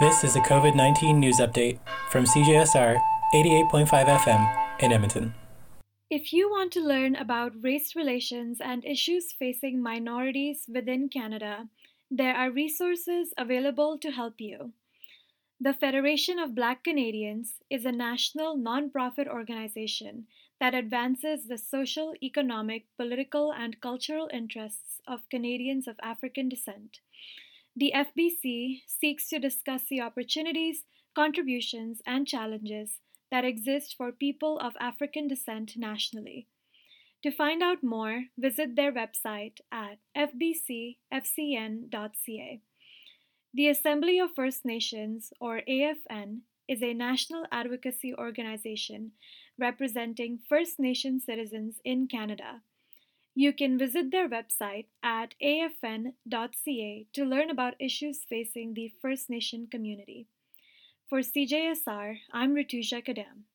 This is a COVID 19 news update from CJSR 88.5 FM in Edmonton. If you want to learn about race relations and issues facing minorities within Canada, there are resources available to help you. The Federation of Black Canadians is a national nonprofit organization that advances the social, economic, political, and cultural interests of Canadians of African descent. The FBC seeks to discuss the opportunities, contributions, and challenges that exist for people of African descent nationally. To find out more, visit their website at fbcfcn.ca. The Assembly of First Nations, or AFN, is a national advocacy organization representing First Nation citizens in Canada. You can visit their website at afn.ca to learn about issues facing the First Nation community. For CJSR, I'm Ritusha Kadam.